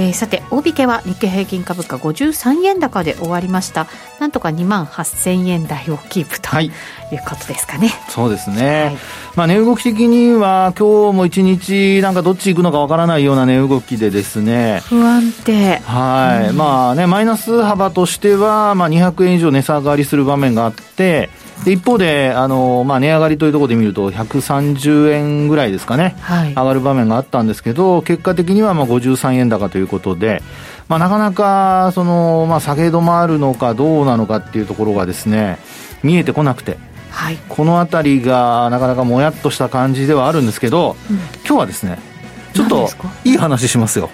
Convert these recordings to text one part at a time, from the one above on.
えー、さて大引けは日経平均株価53円高で終わりました。なんとか2万8000円台をキープと、はい、いうことですかね。そうですね、はい、まあ、値動き的には今日も一日なんかどっち行くのかわからないような値動きでですね。不安定。はい、うん、まあねマイナス幅としては、まあ、200円以上値下がりする場面があってで一方で、あのまあ、値上がりというところで見ると、130円ぐらいですかね、はい、上がる場面があったんですけど、結果的にはまあ53円高ということで、まあ、なかなかその、まあ、下げ止まるのかどうなのかっていうところがですね、見えてこなくて。はい、この辺りがなかなかもやっとした感じではあるんですけど、うん、今日はですねちょっといい話しますよ。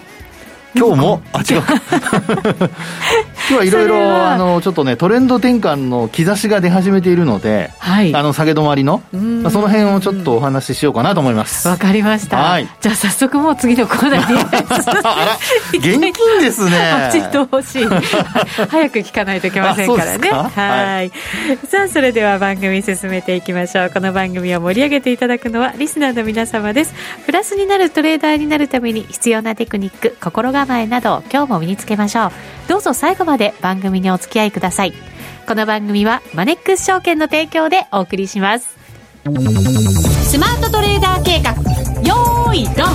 今日も？あ違う 今日はいろいろあのちょっとねトレンド転換の兆しが出始めているので、はい、あの下げ止まりの、まあ、その辺をちょっとお話ししようかなと思います。わかりました、はい、じゃあ早速もう次のコーナーにあら現金ですね。走ってほしい早く聞かないといけませんからね。はい。さあそれでは番組進めていきましょう。この番組を盛り上げていただくのはリスナーの皆様です。プラスになるトレーダーになるために必要なテクニック心構えなど今日も身につけましょう。どうぞ最後まで番組にお付き合いください。この番組はマネックス証券の提供でお送りします。スマートトレーダー計画よーいドン。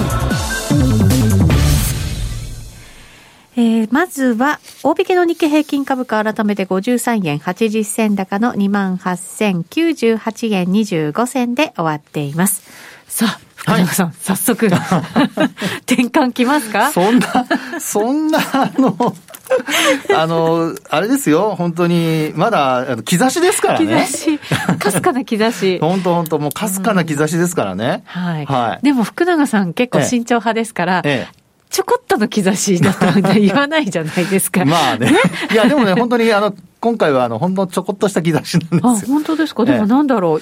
えー、まずは、大引けの日経平均株価改めて53円80銭高の28,098円25銭で終わっています。さあ、福永さん、はい、早速、転換きますか？そんな、そんな、あの、あの、あれですよ、本当に、まだ、兆しですからね。兆し、かすかな兆し。本当本当もうかすかな兆しですからね。はい。はい。でも福永さん結構慎重派ですから、ええちょこっとの兆しだと言わないじゃないですか。まあね。いや、でもね、本当に、あの、今回は、あの、本当ちょこっとした兆しなんですよ。あ、本当ですか？でもなんだろう。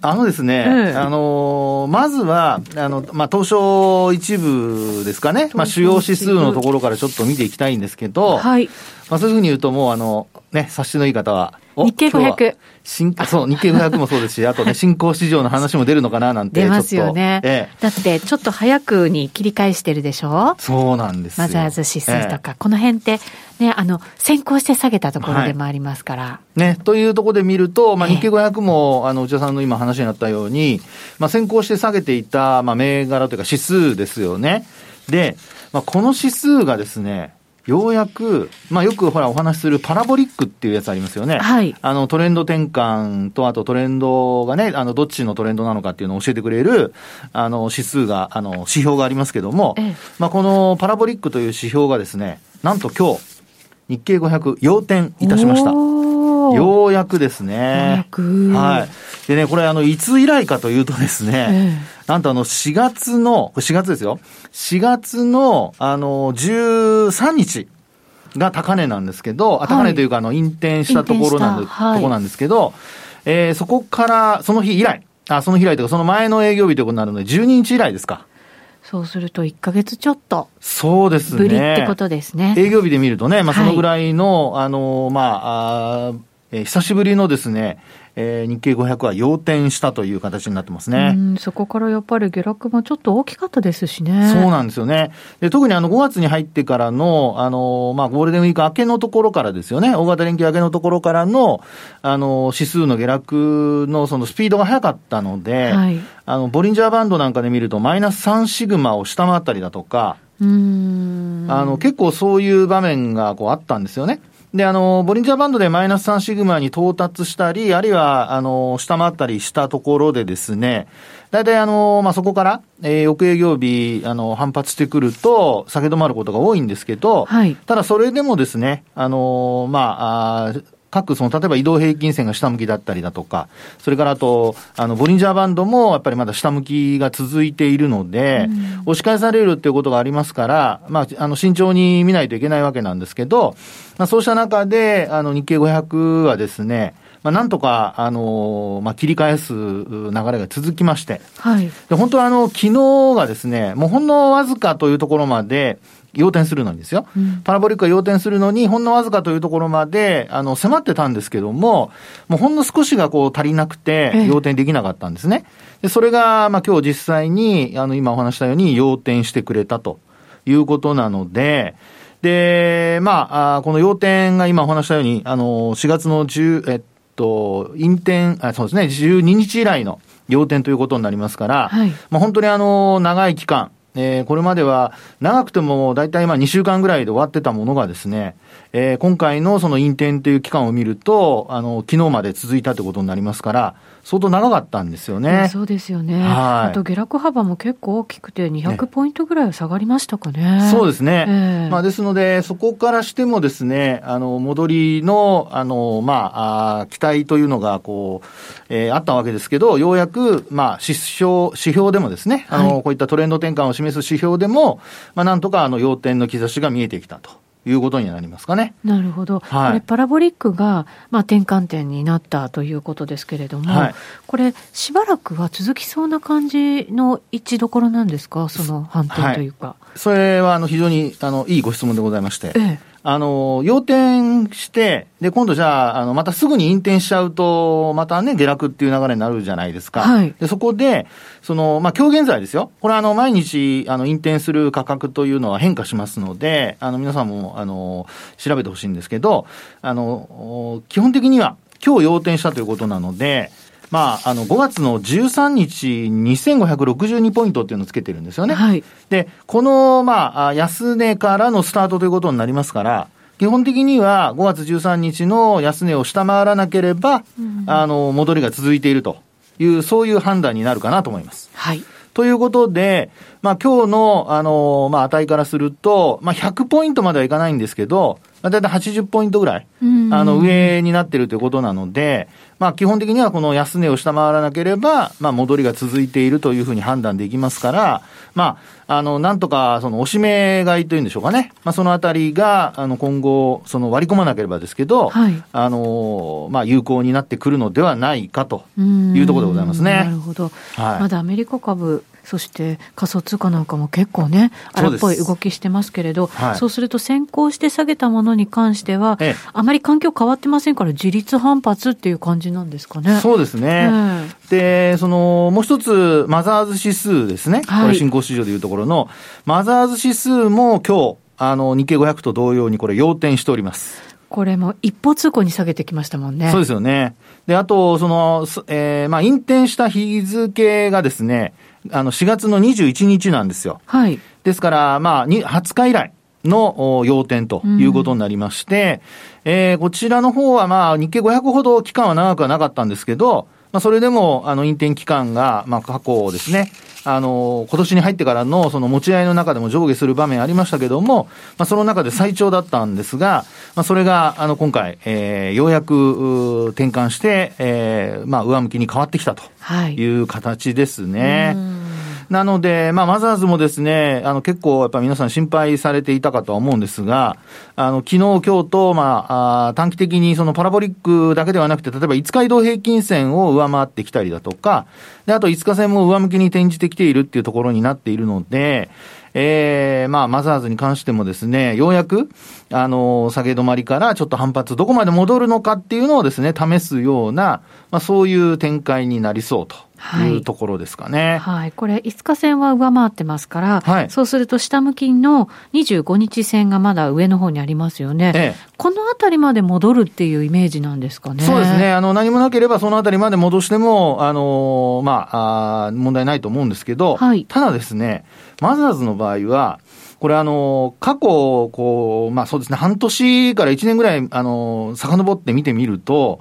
あのですね、ええ、あのまずは、あの、まあ、東証一部ですかね、まあ、主要指数のところからちょっと見ていきたいんですけど、はい。まあ、そういうふうに言うと、もう、あの、ね、察しのいい方は、日経500。新そう、日経500もそうですし、あとね、新興市場の話も出るのかななんて。出ますよね。ええ、だって、ちょっと早くに切り返してるでしょ？そうなんですマザーズ指数とか、え、この辺って、ね、あの、先行して下げたところでもありますから。はい、ね、というところで見ると、まあ、日経500も、あの、内田さんの今話になったように、まあ、先行して下げていた、まあ、銘柄というか指数ですよね。で、まあ、この指数がですね、ようやく、まあよくほらお話しするパラボリックっていうやつありますよね。はい。あのトレンド転換と、あとトレンドがね、あのどっちのトレンドなのかっていうのを教えてくれる、あの指数が、あの指標がありますけども、ええ、まあこのパラボリックという指標がですね、なんと今日、日経500要点いたしました。ようやくですね。はい。でね、これあの、いつ以来かというとですね、ええなんとあの、4月の、4月ですよ。4月の、あの、13日が高値なんですけど、はい、高値というか、あの、引転したところなんで、はい、ところなんですけど、えー、そこから、その日以来、あ、その日以来というか、その前の営業日ということになるので、12日以来ですか。そうすると1か月ちょっと。そうですね。ぶりってことですね。営業日で見るとね、まあそのぐらいの、はい、あの、まあ、あえー、久しぶりのですね、えー、日経500は要点したという形になってますね。そこからやっぱり下落もちょっと大きかったですしね。そうなんですよね。で特にあの5月に入ってからの、あの、まあ、ゴールデンウィーク明けのところからですよね、大型連休明けのところからの、あの、指数の下落のそのスピードが速かったので、はい、あの、ボリンジャーバンドなんかで見ると、マイナス3シグマを下回ったりだとか、うんあの結構そういう場面がこうあったんですよね。で、あの、ボリンジャーバンドでマイナス3シグマに到達したり、あるいは、あの、下回ったりしたところでですね、大体あの、まあ、そこから、えー、翌営業日、あの、反発してくると、下げ止まることが多いんですけど、はい、ただそれでもですね、あの、まあ、あ各その、例えば移動平均線が下向きだったりだとか、それからあと、あの、ボリンジャーバンドもやっぱりまだ下向きが続いているので、押し返されるっていうことがありますから、まあ、あの、慎重に見ないといけないわけなんですけど、まあ、そうした中で、あの、日経500はですね、まあ、なんとか、あの、まあ、切り返す流れが続きまして、はい。で、本当はあの、昨日がですね、もうほんのわずかというところまで、要点するのにですよ。うん、パラボリックが要点するのに、ほんのわずかというところまで、あの、迫ってたんですけども、もうほんの少しがこう足りなくて、要点できなかったんですね。で、それが、まあ今日実際に、あの、今お話したように、要点してくれたということなので、で、まあ、この要点が今お話したように、あの、4月の10、えっと、引転、あそうですね、12日以来の要点ということになりますから、はい、まあ本当にあの、長い期間、えー、これまでは長くても大体まあ2週間ぐらいで終わってたものがですね、えー、今回のその引転という期間を見ると、あの、昨日まで続いたということになりますから、相当長かったんですよね。そうですよね。はい、あと下落幅も結構大きくて、200ポイントぐらいは下がりましたかね。ねそうですね。えー、まあですので、そこからしてもですね、あの、戻りの、あの、まあ、あ期待というのが、こう、えー、あったわけですけど、ようやく、まあ、指標、指標でもですね、あの、はい、こういったトレンド転換を示す指標でも、まあ、なんとか、あの、要点の兆しが見えてきたと。いうことになりますかね。なるほど。はい、これパラボリックが、まあ、転換点になったということですけれども、はい、これ、しばらくは続きそうな感じの位置どころなんですか、その反転というか。はい、それはあの非常にあのいいご質問でございまして、ええ、あの、要点して、で、今度じゃあ、あの、またすぐに引転しちゃうと、またね、下落っていう流れになるじゃないですか。はい。で、そこで、その、まあ、今日現在ですよ。これあの、毎日、あの、引転する価格というのは変化しますので、あの、皆さんも、あの、調べてほしいんですけど、あの、基本的には、今日要点したということなので、まあ、あの、5月の13日、2562ポイントっていうのをつけてるんですよね。はい。で、この、まあ、安値からのスタートということになりますから、基本的には5月13日の安値を下回らなければ、うん、あの、戻りが続いているという、そういう判断になるかなと思います。はい。ということで、まあ今日の、あの、まあ値からすると、まあ100ポイントまではいかないんですけど、まあ、大体80ポイントぐらい、あの、上になってるということなので、まあ、基本的にはこの安値を下回らなければ、まあ、戻りが続いているというふうに判断できますから、まあ、あの、なんとか、その、押し目買いというんでしょうかね。まあ、そのあたりが、あの、今後、その、割り込まなければですけど、はい、あの、まあ、有効になってくるのではないかというところでございますね。なるほど。はい、まだアメリカ株、そして仮想通貨なんかも結構ね、荒っぽい動きしてますけれど、そうはい、そうすると先行して下げたものに関しては、ええ、あまり環境変わってませんから、自立反発っていう感じなんですかね。そうですね。で、その、もう一つ、マザーズ指数ですね。はい、これ新興市場でいうところの、マザーズ指数も今日、あの、日経500と同様にこれ、要点しております。これも一方通行に下げてきましたもんね。そうですよね。で、あと、その、えー、まあ、引転した日付がですね、あの、4月の21日なんですよ。はい。ですから、まあ、20日以来の要点ということになりまして、うん、えー、こちらの方はまあ、日経500ほど期間は長くはなかったんですけど、まあ、それでも、あの、引転期間が、まあ、過去ですね、あの、今年に入ってからのその持ち合いの中でも上下する場面ありましたけども、まあ、その中で最長だったんですが、まあ、それが、あの、今回、えー、ようやく転換して、えー、まあ、上向きに変わってきたという形ですね。はいなので、まあ、マザーズもですね、あの、結構やっぱ皆さん心配されていたかとは思うんですが、あの、昨日、今日と、まあ、あ短期的にそのパラボリックだけではなくて、例えば5日移動平均線を上回ってきたりだとか、で、あと5日線も上向きに転じてきているっていうところになっているので、えー、まあ、マザーズに関してもですね、ようやく、あの、下げ止まりからちょっと反発、どこまで戻るのかっていうのをですね、試すような、まあ、そういう展開になりそうと。いうところですかね。はい。はい、これ、5日線は上回ってますから、はい、そうすると下向きの25日線がまだ上の方にありますよね。ええ、このあたりまで戻るっていうイメージなんですかね。そうですね。あの、何もなければそのあたりまで戻しても、あの、まあ、あ問題ないと思うんですけど、はい、ただですね、マザーズの場合は、これあの、過去、こう、まあそうですね、半年から1年ぐらい、あの、遡って見てみると、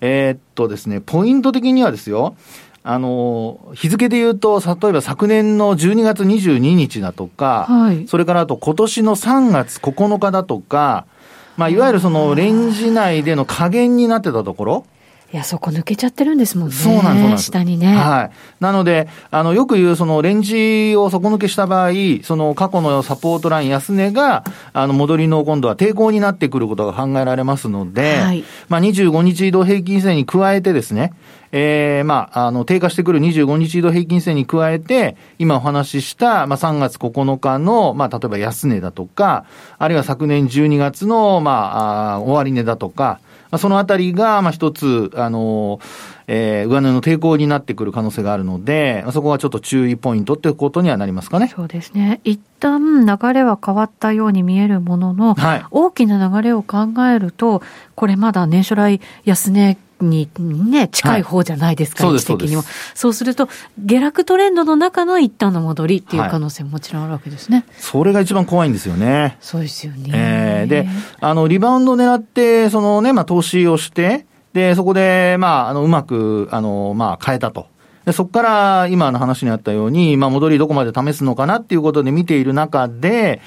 えー、っとですね、ポイント的にはですよ、あの、日付で言うと、例えば昨年の12月22日だとか、はい、それからあと今年の3月9日だとか、まあ、いわゆるそのレンジ内での加減になってたところ、いや、そこ抜けちゃってるんですもんね。そうなんです。下にね。はい。なので、あの、よく言う、その、レンジを底抜けした場合、その、過去のサポートライン安値が、あの、戻りの今度は抵抗になってくることが考えられますので、はい、まあ、25日移動平均線に加えてですね、ええー、まあ、あの、低下してくる25日移動平均線に加えて、今お話しした、まあ、3月9日の、まあ、例えば安値だとか、あるいは昨年12月の、まあ、あ終値だとか、まあ、そのあたりが、まあ、一つ、あの、えー、上値の抵抗になってくる可能性があるので、そこはちょっと注意ポイントっていうことにはなりますかね。そうですね。一旦流れは変わったように見えるものの、はい、大きな流れを考えると、これまだ年初来安値にね、近い方じゃないですか、はい、位置的にも。そうすると、下落トレンドの中の一旦の戻りっていう可能性ももちろんあるわけですね。はい、それが一番怖いんですよね。そうですよね。えー、で、あの、リバウンド狙って、そのね、まあ、投資をして、で、そこで、まあ、あの、うまく、あの、まあ、変えたと。でそこから今の話にあったように、まあ、戻りどこまで試すのかなっていうことで見ている中で、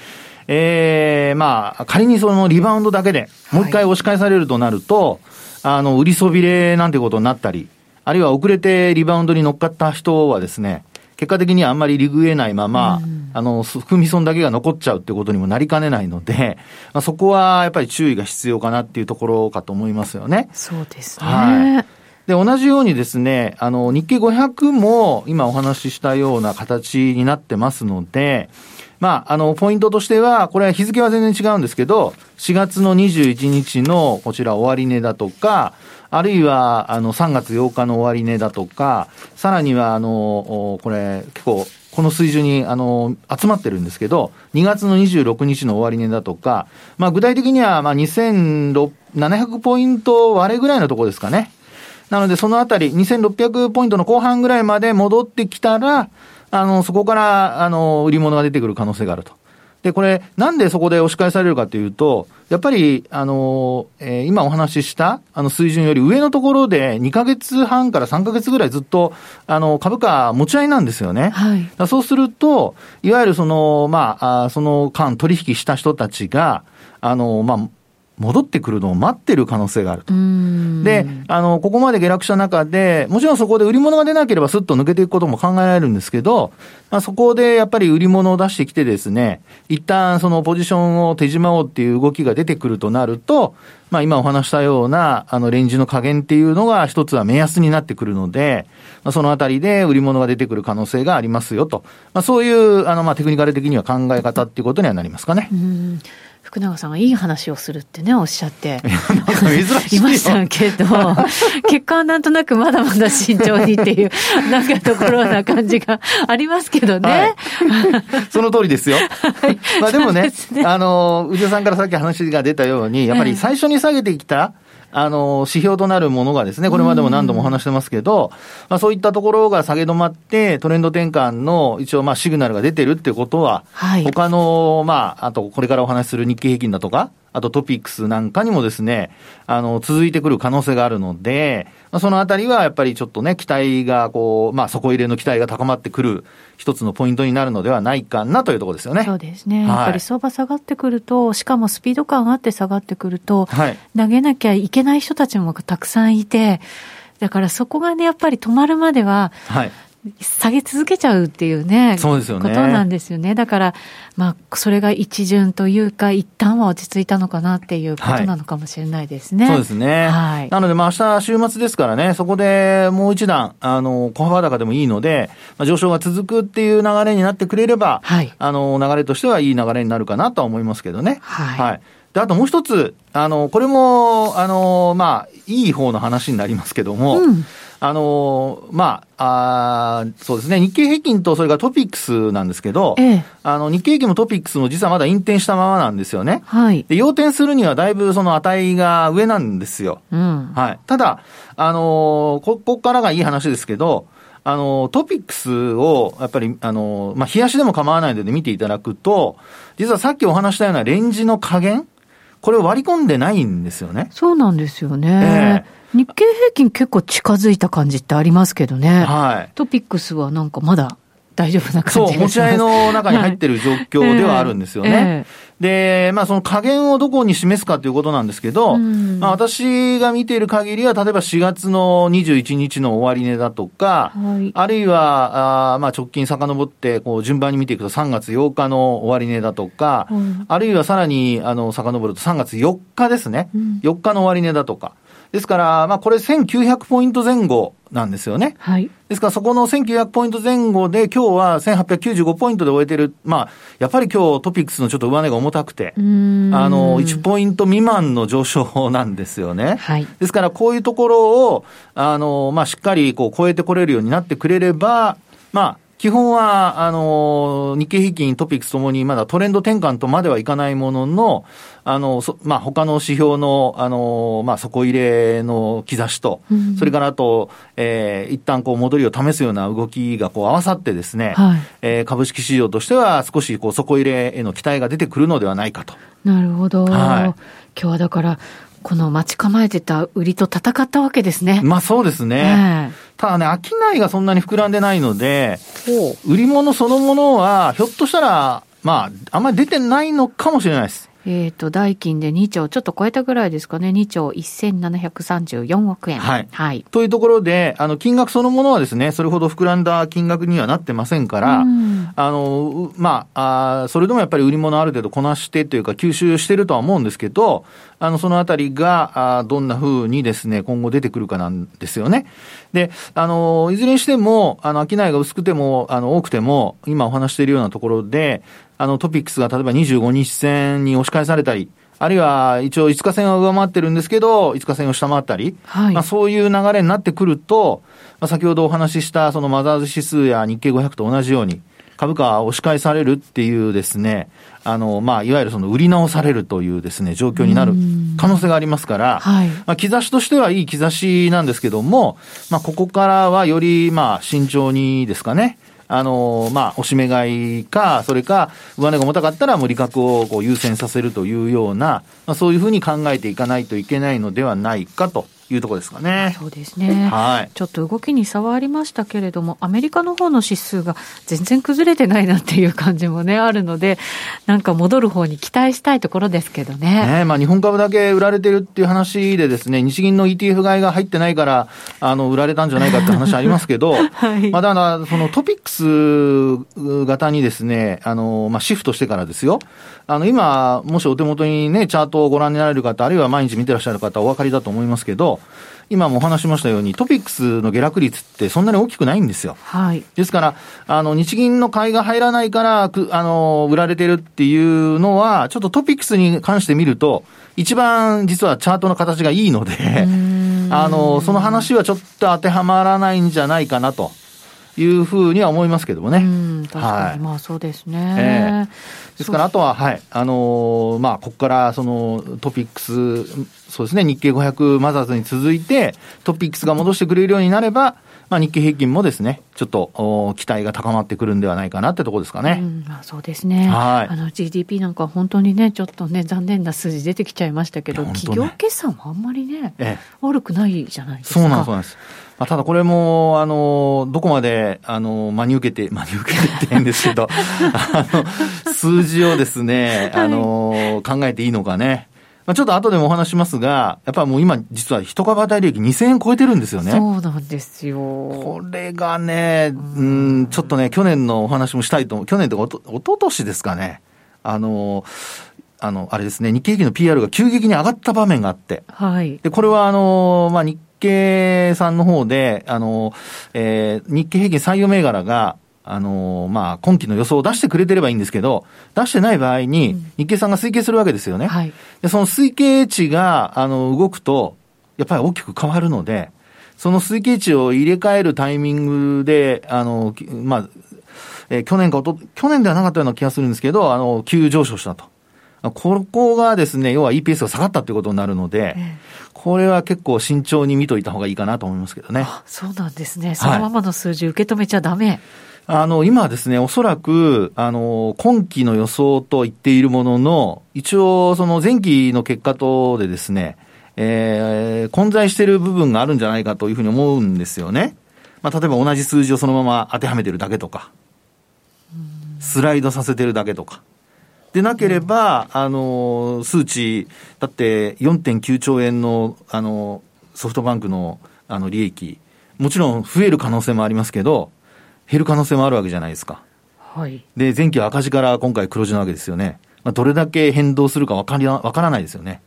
ええー、まあ、仮にそのリバウンドだけで、もう一回押し返されるとなると、はいあの、売りそびれなんてことになったり、あるいは遅れてリバウンドに乗っかった人はですね、結果的にはあんまりリグえないまま、うん、あの、踏み損だけが残っちゃうってことにもなりかねないので、まあ、そこはやっぱり注意が必要かなっていうところかと思いますよね。そうですね。はい。で、同じようにですね、あの、日経500も今お話ししたような形になってますので、まあ、あの、ポイントとしては、これは日付は全然違うんですけど、4月の21日のこちら終値だとか、あるいは、あの、3月8日の終値だとか、さらには、あの、これ、結構、この水準に、あの、集まってるんですけど、2月の26日の終値だとか、まあ、具体的には、まあ、2700ポイント割れぐらいのところですかね。なので、そのあたり、2600ポイントの後半ぐらいまで戻ってきたら、あの、そこから、あの、売り物が出てくる可能性があると。で、これ、なんでそこで押し返されるかというと、やっぱり、あの、えー、今お話しした、あの、水準より上のところで、2ヶ月半から3ヶ月ぐらいずっと、あの、株価持ち合いなんですよね。はい。そうすると、いわゆるその、まあ、あその間取引した人たちが、あの、まあ、戻ってくるのを待ってる可能性があると。で、あの、ここまで下落した中で、もちろんそこで売り物が出なければスッと抜けていくことも考えられるんですけど、まあ、そこでやっぱり売り物を出してきてですね、一旦そのポジションを手締まおうっていう動きが出てくるとなると、まあ今お話したような、あのレンジの加減っていうのが一つは目安になってくるので、まあ、そのあたりで売り物が出てくる可能性がありますよと。まあそういう、あの、まあテクニカル的には考え方っていうことにはなりますかね。福永さんがいい話をするってね、おっしゃって。い。いましたけど、結果はなんとなくまだまだ慎重にっていう、なんかところな感じがありますけどね。はい、その通りですよ。はい、まあでもね、ねあの、宇治さんからさっき話が出たように、やっぱり最初に下げてきた、あの、指標となるものがですね、これまでも何度も話してますけど、まあそういったところが下げ止まって、トレンド転換の一応まあシグナルが出てるってことは、はい、他の、まあ、あとこれからお話しする日経平均だとか、あとトピックスなんかにもですね、あの、続いてくる可能性があるので、まあ、そのあたりはやっぱりちょっとね、期待がこう、まあ底入れの期待が高まってくる一つのポイントになるのではないかなというところですよね。そうですね。はい、やっぱり相場下がってくると、しかもスピード感あって下がってくると、はい、投げなきゃいけない人たちもたくさんいて、だからそこがね、やっぱり止まるまでは、はい、下げ続けちゃうっていうね、そうですよね。ことなんですよね。だから、まあ、それが一巡というか、一旦は落ち着いたのかなっていうことなのかもしれないですね。はい、そうですね。はい。なので、まあ、明日週末ですからね、そこでもう一段、あの、小幅高でもいいので、まあ、上昇が続くっていう流れになってくれれば、はい。あの、流れとしてはいい流れになるかなとは思いますけどね。はい。はい。で、あともう一つ、あの、これも、あの、まあ、いい方の話になりますけども、うんあのまあ、あそうですね、日経平均とそれからトピックスなんですけど、ええ、あの、日経平均もトピックスも実はまだ引転したままなんですよね。はい。で、要点するにはだいぶその値が上なんですよ。うん。はい。ただ、あのこ、こからがいい話ですけど、あの、トピックスを、やっぱり、あの、まあ、冷やしでも構わないので見ていただくと、実はさっきお話したようなレンジの加減、これを割り込んでないんですよね。そうなんですよね。えー日経平均結構近づいた感じってありますけどね。はい。トピックスはなんかまだ大丈夫な感じそう、持ち合いの中に入ってる状況ではあるんですよね。で、まあその加減をどこに示すかということなんですけど、まあ私が見ている限りは、例えば4月の21日の終値だとか、はい、あるいは、あまあ直近遡って、こう順番に見ていくと3月8日の終値だとか、うん、あるいはさらに、あの、遡ると3月4日ですね。うん、4日の終値だとか。ですから、まあこれ1900ポイント前後なんですよね。はい。ですからそこの1900ポイント前後で今日は1895ポイントで終えてる。まあ、やっぱり今日トピックスのちょっと上値が重たくて、あの、1ポイント未満の上昇なんですよね。はい。ですからこういうところを、あの、まあしっかりこう超えてこれるようになってくれれば、まあ、基本は、あの、日経平均、トピックスともにまだトレンド転換とまではいかないものの、あの、まあ、他の指標の、あの、まあ、底入れの兆しと、うん、それからあと、えー、一旦こう戻りを試すような動きがこう合わさってですね、はい、えー、株式市場としては少しこう底入れへの期待が出てくるのではないかと。なるほど。はい、今日はだから、この待ち構えてた売りと戦ったわけですね。まあそうですね。ただね、商いがそんなに膨らんでないので、売り物そのものは、ひょっとしたら、まあ、あんまり出てないのかもしれないです。えっ、ー、と、代金で2兆、ちょっと超えたぐらいですかね、2兆1734億円。はい。はい。というところで、あの、金額そのものはですね、それほど膨らんだ金額にはなってませんから、うん、あの、まあ、あそれでもやっぱり売り物ある程度こなしてというか、吸収してるとは思うんですけど、あの、そのあたりが、あどんな風にですね、今後出てくるかなんですよね。で、あの、いずれにしても、あの、商いが薄くても、あの、多くても、今お話しているようなところで、あの、トピックスが例えば25日線に押し返されたり、あるいは一応5日線は上回ってるんですけど、5日線を下回ったり、はい、まあそういう流れになってくると、まあ、先ほどお話ししたそのマザーズ指数や日経500と同じように、株価は押し返されるっていうですね、あの、まあ、いわゆるその売り直されるというですね、状況になる可能性がありますから、はい、まあ、兆しとしてはいい兆しなんですけども、まあ、ここからはより、まあ、慎重にですかね、あの、まあ、おしめ買いか、それか、上値が重たかったら、無理確をこう優先させるというような、まあ、そういうふうに考えていかないといけないのではないかというところですかね。そうですね。はい。ちょっと動きに差はありましたけれども、アメリカの方の指数が全然崩れてないなっていう感じもね、あるので、なんか戻る方に期待したいところですけどね。ねまあ日本株だけ売られてるっていう話でですね、日銀の ETF 買いが入ってないから、あの、売られたんじゃないかって話ありますけど、はい、まあだから、そのトピックス型にですね、あの、まあシフトしてからですよ。あの、今、もしお手元にね、チャートをご覧になられる方、あるいは毎日見てらっしゃる方、お分かりだと思いますけど、今もお話しましたように、トピックスの下落率ってそんなに大きくないんですよ。はい。ですから、あの、日銀の買いが入らないから、あの、売られてるっていうのは、ちょっとトピックスに関して見ると、一番実はチャートの形がいいので、あの、その話はちょっと当てはまらないんじゃないかなと。いうふうには思いますけどもね。確かに、はい、まあそうですね。えー、ですから、あとは、はい、あのー、まあ、ここからそのトピックス、そうですね、日経500マザーズに続いて、トピックスが戻してくれるようになれば、まあ、日経平均もですね、ちょっと期待が高まってくるんではないかなってところですかね。うん、まあ、そうですね。はい。あの GDP なんか本当にね、ちょっとね、残念な数字出てきちゃいましたけど、ね、企業決算もあんまりね、ええ、悪くないじゃないですか。そうなんです。まあ、ただこれも、あの、どこまで、あの、真に受けて、真に受けてって変ですけど、あの、数字をですね、あの、考えていいのかね。まあ、ちょっと後でもお話しますが、やっぱもう今、実は一株当たり利益2000円超えてるんですよね。そうなんですよ。これがね、うん、ちょっとね、去年のお話もしたいと思う。去年とかおと、おととしですかね。あの、あの、あれですね、日経平均の PR が急激に上がった場面があって。はい。で、これはあの、まあ、日経さんの方で、あの、えー、日経平均採用銘柄が、あのー、まあ、今期の予想を出してくれてればいいんですけど、出してない場合に、日経さんが推計するわけですよね。はい、で、その推計値が、あの、動くと、やっぱり大きく変わるので、その推計値を入れ替えるタイミングで、あの、まあ、えー、去年かと、去年ではなかったような気がするんですけど、あの、急上昇したと。ここがですね、要は EPS が下がったということになるので、えこれは結構慎重に見といた方がいいかなと思いますけどね。そうなんですね。そのままの数字受け止めちゃダメ。はいあの、今はですね、おそらく、あの、今期の予想と言っているものの、一応、その前期の結果とでですね、えー、混在している部分があるんじゃないかというふうに思うんですよね。まあ、例えば同じ数字をそのまま当てはめてるだけとか。スライドさせてるだけとか。でなければ、あの、数値、だって4.9兆円の、あの、ソフトバンクの、あの、利益、もちろん増える可能性もありますけど、減る可能性もあるわけじゃないですか。はい。で、前期は赤字から今回黒字なわけですよね。まあ、どれだけ変動するかわかり、わからないですよね。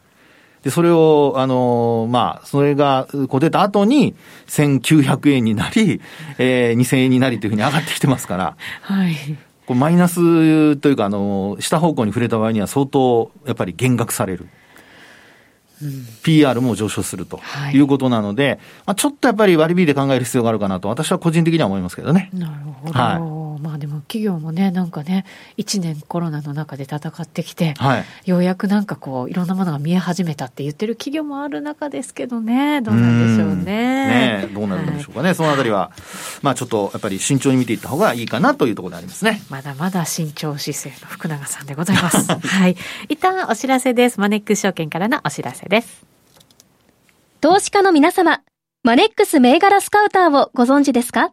で、それを、あのー、まあ、それが、こう出た後に、1900円になり、えー、2000円になりというふうに上がってきてますから。はい。こうマイナスというか、あのー、下方向に触れた場合には相当、やっぱり減額される。PR も上昇するということなので、はい、まあ、ちょっとやっぱり割り引いて考える必要があるかなと、私は個人的には思いますけどね。なるほど。はいまあでも企業もね、なんかね、1年コロナの中で戦ってきて、はい、ようやくなんかこう、いろんなものが見え始めたって言ってる企業もある中ですけどね、どうなんでしょうね。ねどうなるんでしょうかね、はい、そのあたりは、まあちょっとやっぱり慎重に見ていった方がいいかなというところでありますね。まだまだ慎重姿勢の福永さんでございます。はい。一旦お知らせです。マネックス証券からのお知らせです。投資家の皆様、マネックス銘柄スカウターをご存知ですか？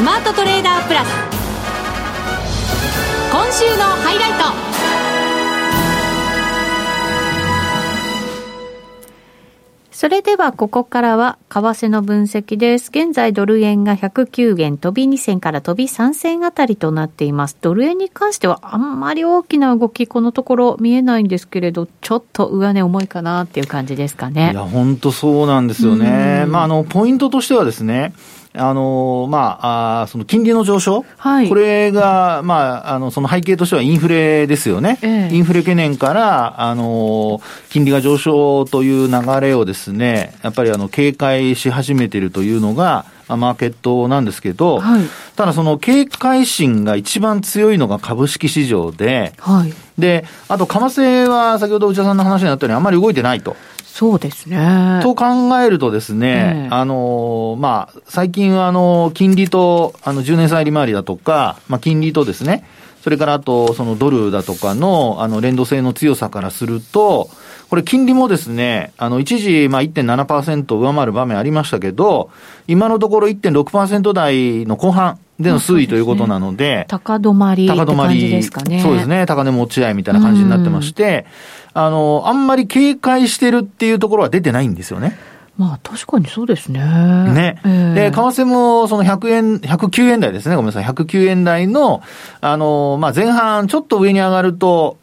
スマートトレーダープラス今週のハイライトそれではここからは為替の分析です。現在ドル円が109円飛び2銭から飛び3銭あたりとなっています。ドル円に関してはあんまり大きな動きこのところ見えないんですけれど、ちょっと上値重いかなっていう感じですかね。いや、本当そうなんですよね。まあ、あの、ポイントとしてはですね、あのまあ、あその金利の上昇、はい、これが、まあ、あのその背景としてはインフレですよね、えインフレ懸念から、あの金利が上昇という流れをですね、やっぱりあの警戒し始めているというのが、マーケットなんですけど、はい、ただその警戒心が一番強いのが株式市場で、はい、で、あと為替は先ほど内田さんの話にあったようにあんまり動いてないと。そうですね。と考えるとですね、えー、あの、まあ、最近はあの、金利と、あの、10年債利回りだとか、まあ、金利とですね、それからあと、そのドルだとかの、あの、連動性の強さからすると、これ金利もですね、あの、一時、まあ、1.7%上回る場面ありましたけど、今のところ1.6%台の後半での推移ということなので、でね、高止まり高止まりですかね。そうですね、高値持ち合いみたいな感じになってまして、あの、あんまり警戒してるっていうところは出てないんですよね。まあ確かにそうですね。ね。えー、で、為替もその100円、109円台ですね。ごめんなさい。109円台の、あの、まあ前半ちょっと上に上がると、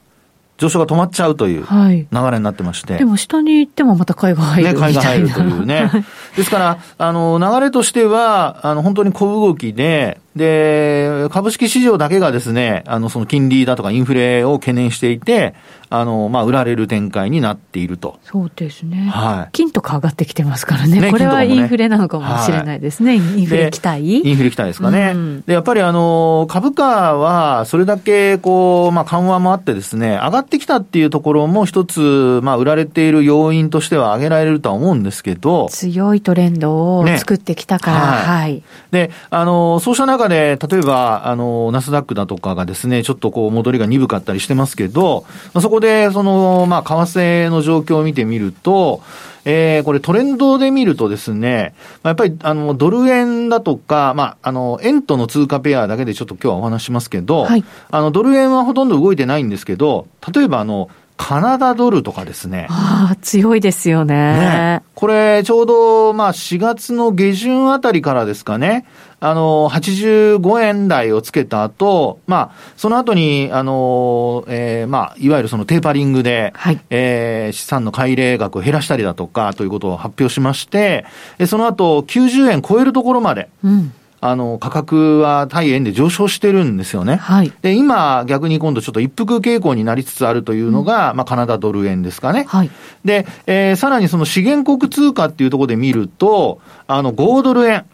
上昇が止まっちゃうという流れになってまして。はい、でも下に行ってもまた買いが入るね、買いが入るというね。ですから、あの、流れとしては、あの、本当に小動きで、で、株式市場だけがですね、あの、その金利だとかインフレを懸念していて、あの、まあ、売られる展開になっていると。そうですね。はい。金とか上がってきてますからね。ねこれはインフレなのかもしれないですね。はい、インフレ期待インフレ期待ですかね。うん、で、やっぱりあの、株価は、それだけ、こう、まあ、緩和もあってですね、上がってきたっていうところも一つ、まあ、売られている要因としては挙げられるとは思うんですけど。強いトレンドを作ってきたから、ね、はい、はい。で、あの、そうした中で、例えば、あの、ナスダックだとかがですね、ちょっとこう、戻りが鈍かったりしてますけど、そこで、その、まあ、為替の状況を見てみると、えー、これトレンドで見るとですね、まあ、やっぱり、あの、ドル円だとか、まあ、あの、円との通貨ペアだけでちょっと今日はお話しますけど、はい、あの、ドル円はほとんど動いてないんですけど、例えばあの、カナダドルとかですね。ああ、強いですよね。ねこれ、ちょうど、まあ、4月の下旬あたりからですかね。あの、85円台をつけた後、まあ、その後に、あの、えー、まあ、いわゆるそのテーパリングで、はい、えー、資産の改例額を減らしたりだとか、ということを発表しまして、その後、90円超えるところまで、うんあの、価格は対円で上昇してるんですよね。はい。で、今、逆に今度ちょっと一服傾向になりつつあるというのが、うん、まあ、カナダドル円ですかね。はい。で、えー、さらにその資源国通貨っていうところで見ると、あの、5ドル円。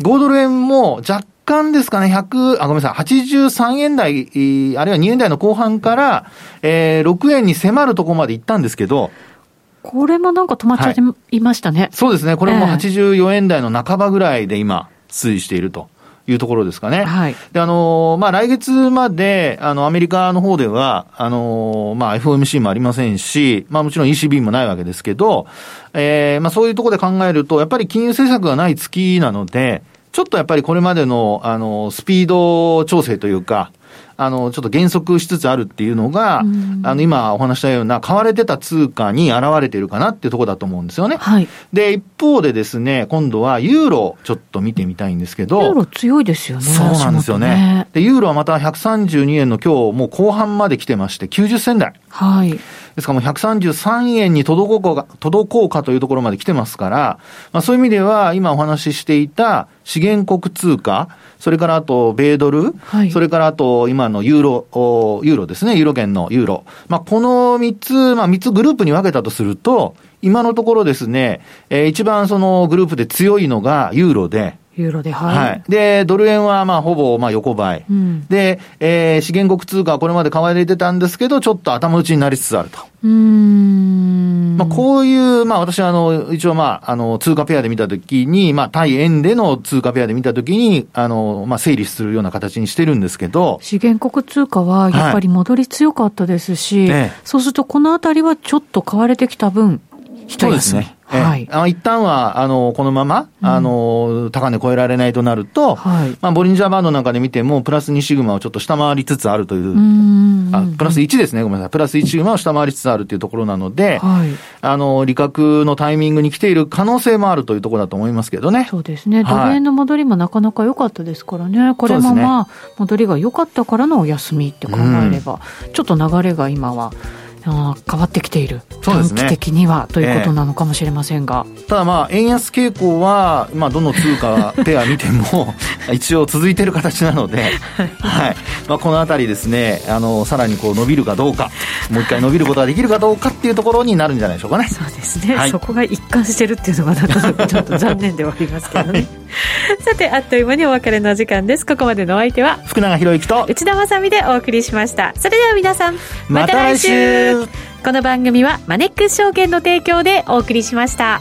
5ドル円も若干ですかね、100、あ、ごめんなさい、83円台、あるいは2円台の後半から、えー、6円に迫るところまで行ったんですけど、これもなんか止まっちゃいましたね、はい、そうですね。これも84円台の半ばぐらいで今、推移していると。いうところですかね。はい。で、あの、まあ、来月まで、あの、アメリカの方では、あの、まあ、FOMC もありませんし、まあ、もちろん ECB もないわけですけど、えー、まあ、そういうところで考えると、やっぱり金融政策がない月なので、ちょっとやっぱりこれまでの、あの、スピード調整というか、あの、ちょっと減速しつつあるっていうのが、あの、今お話したような、買われてた通貨に現れているかなっていうところだと思うんですよね。はい。で、一方でですね、今度はユーロ、ちょっと見てみたいんですけど。ユーロ強いですよね。そうなんですよね。ねで、ユーロはまた132円の今日、もう後半まで来てまして、90銭台。はい。ですからもう133円に届こうか、届こうかというところまで来てますから、まあそういう意味では、今お話ししていた資源国通貨、それからあと、米ドル、はい、それからあと、今のユーロ、ユーロですね、ユーロ圏のユーロ。まあこの3つ、まあ3つグループに分けたとすると、今のところですね、えー、一番そのグループで強いのがユーロで、ユーロで、はい。はい。で、ドル円はまあほぼまあ横ばい。うん、で、えー、資源国通貨はこれまで買われてたんですけど、ちょっと頭打ちになりつつあると。うん。まあこういう、まあ私はあの、一応まあ、あの、通貨ペアで見たときに、まあ対円での通貨ペアで見たときに、あの、まあ整理するような形にしてるんですけど。資源国通貨はやっぱり戻り強かったですし、はいそうするとこのあたりはちょっと買われてきた分、そうですね。はい。あの、一旦は、あの、このまま、あの、高値超えられないとなると、はい。まあ、ボリンジャーバンドなんかで見ても、プラス2シグマをちょっと下回りつつあるという、うあ、プラス1ですね、ごめんなさい。プラス1シグマを下回りつつあるというところなので、はい。あの、利確のタイミングに来ている可能性もあるというところだと思いますけどね。そうですね。ドル円の戻りもなかなか良かったですからね。これもまあ、戻りが良かったからのお休みって考えれば、ちょっと流れが今は、あ変わってきている、短期的にはということなのかもしれませんが、えー、ただまあ円安傾向は、まあ、どの通貨ペア見ても 一応続いている形なので、はい。まあ、この辺りですねあのさらにこう伸びるかどうかもう一回伸びることができるかどうかっていうところになるんじゃないでしょうかね。そうですね、はい、そこが一貫してるっていうのがなんかちょっと残念ではありますけどね、はい、さてあっという間にお別れの時間です。ここまでのお相手は福永博之と内田まさみでお送りしました。それでは皆さんまた来週。この番組はマネックス証券の提供でお送りしました。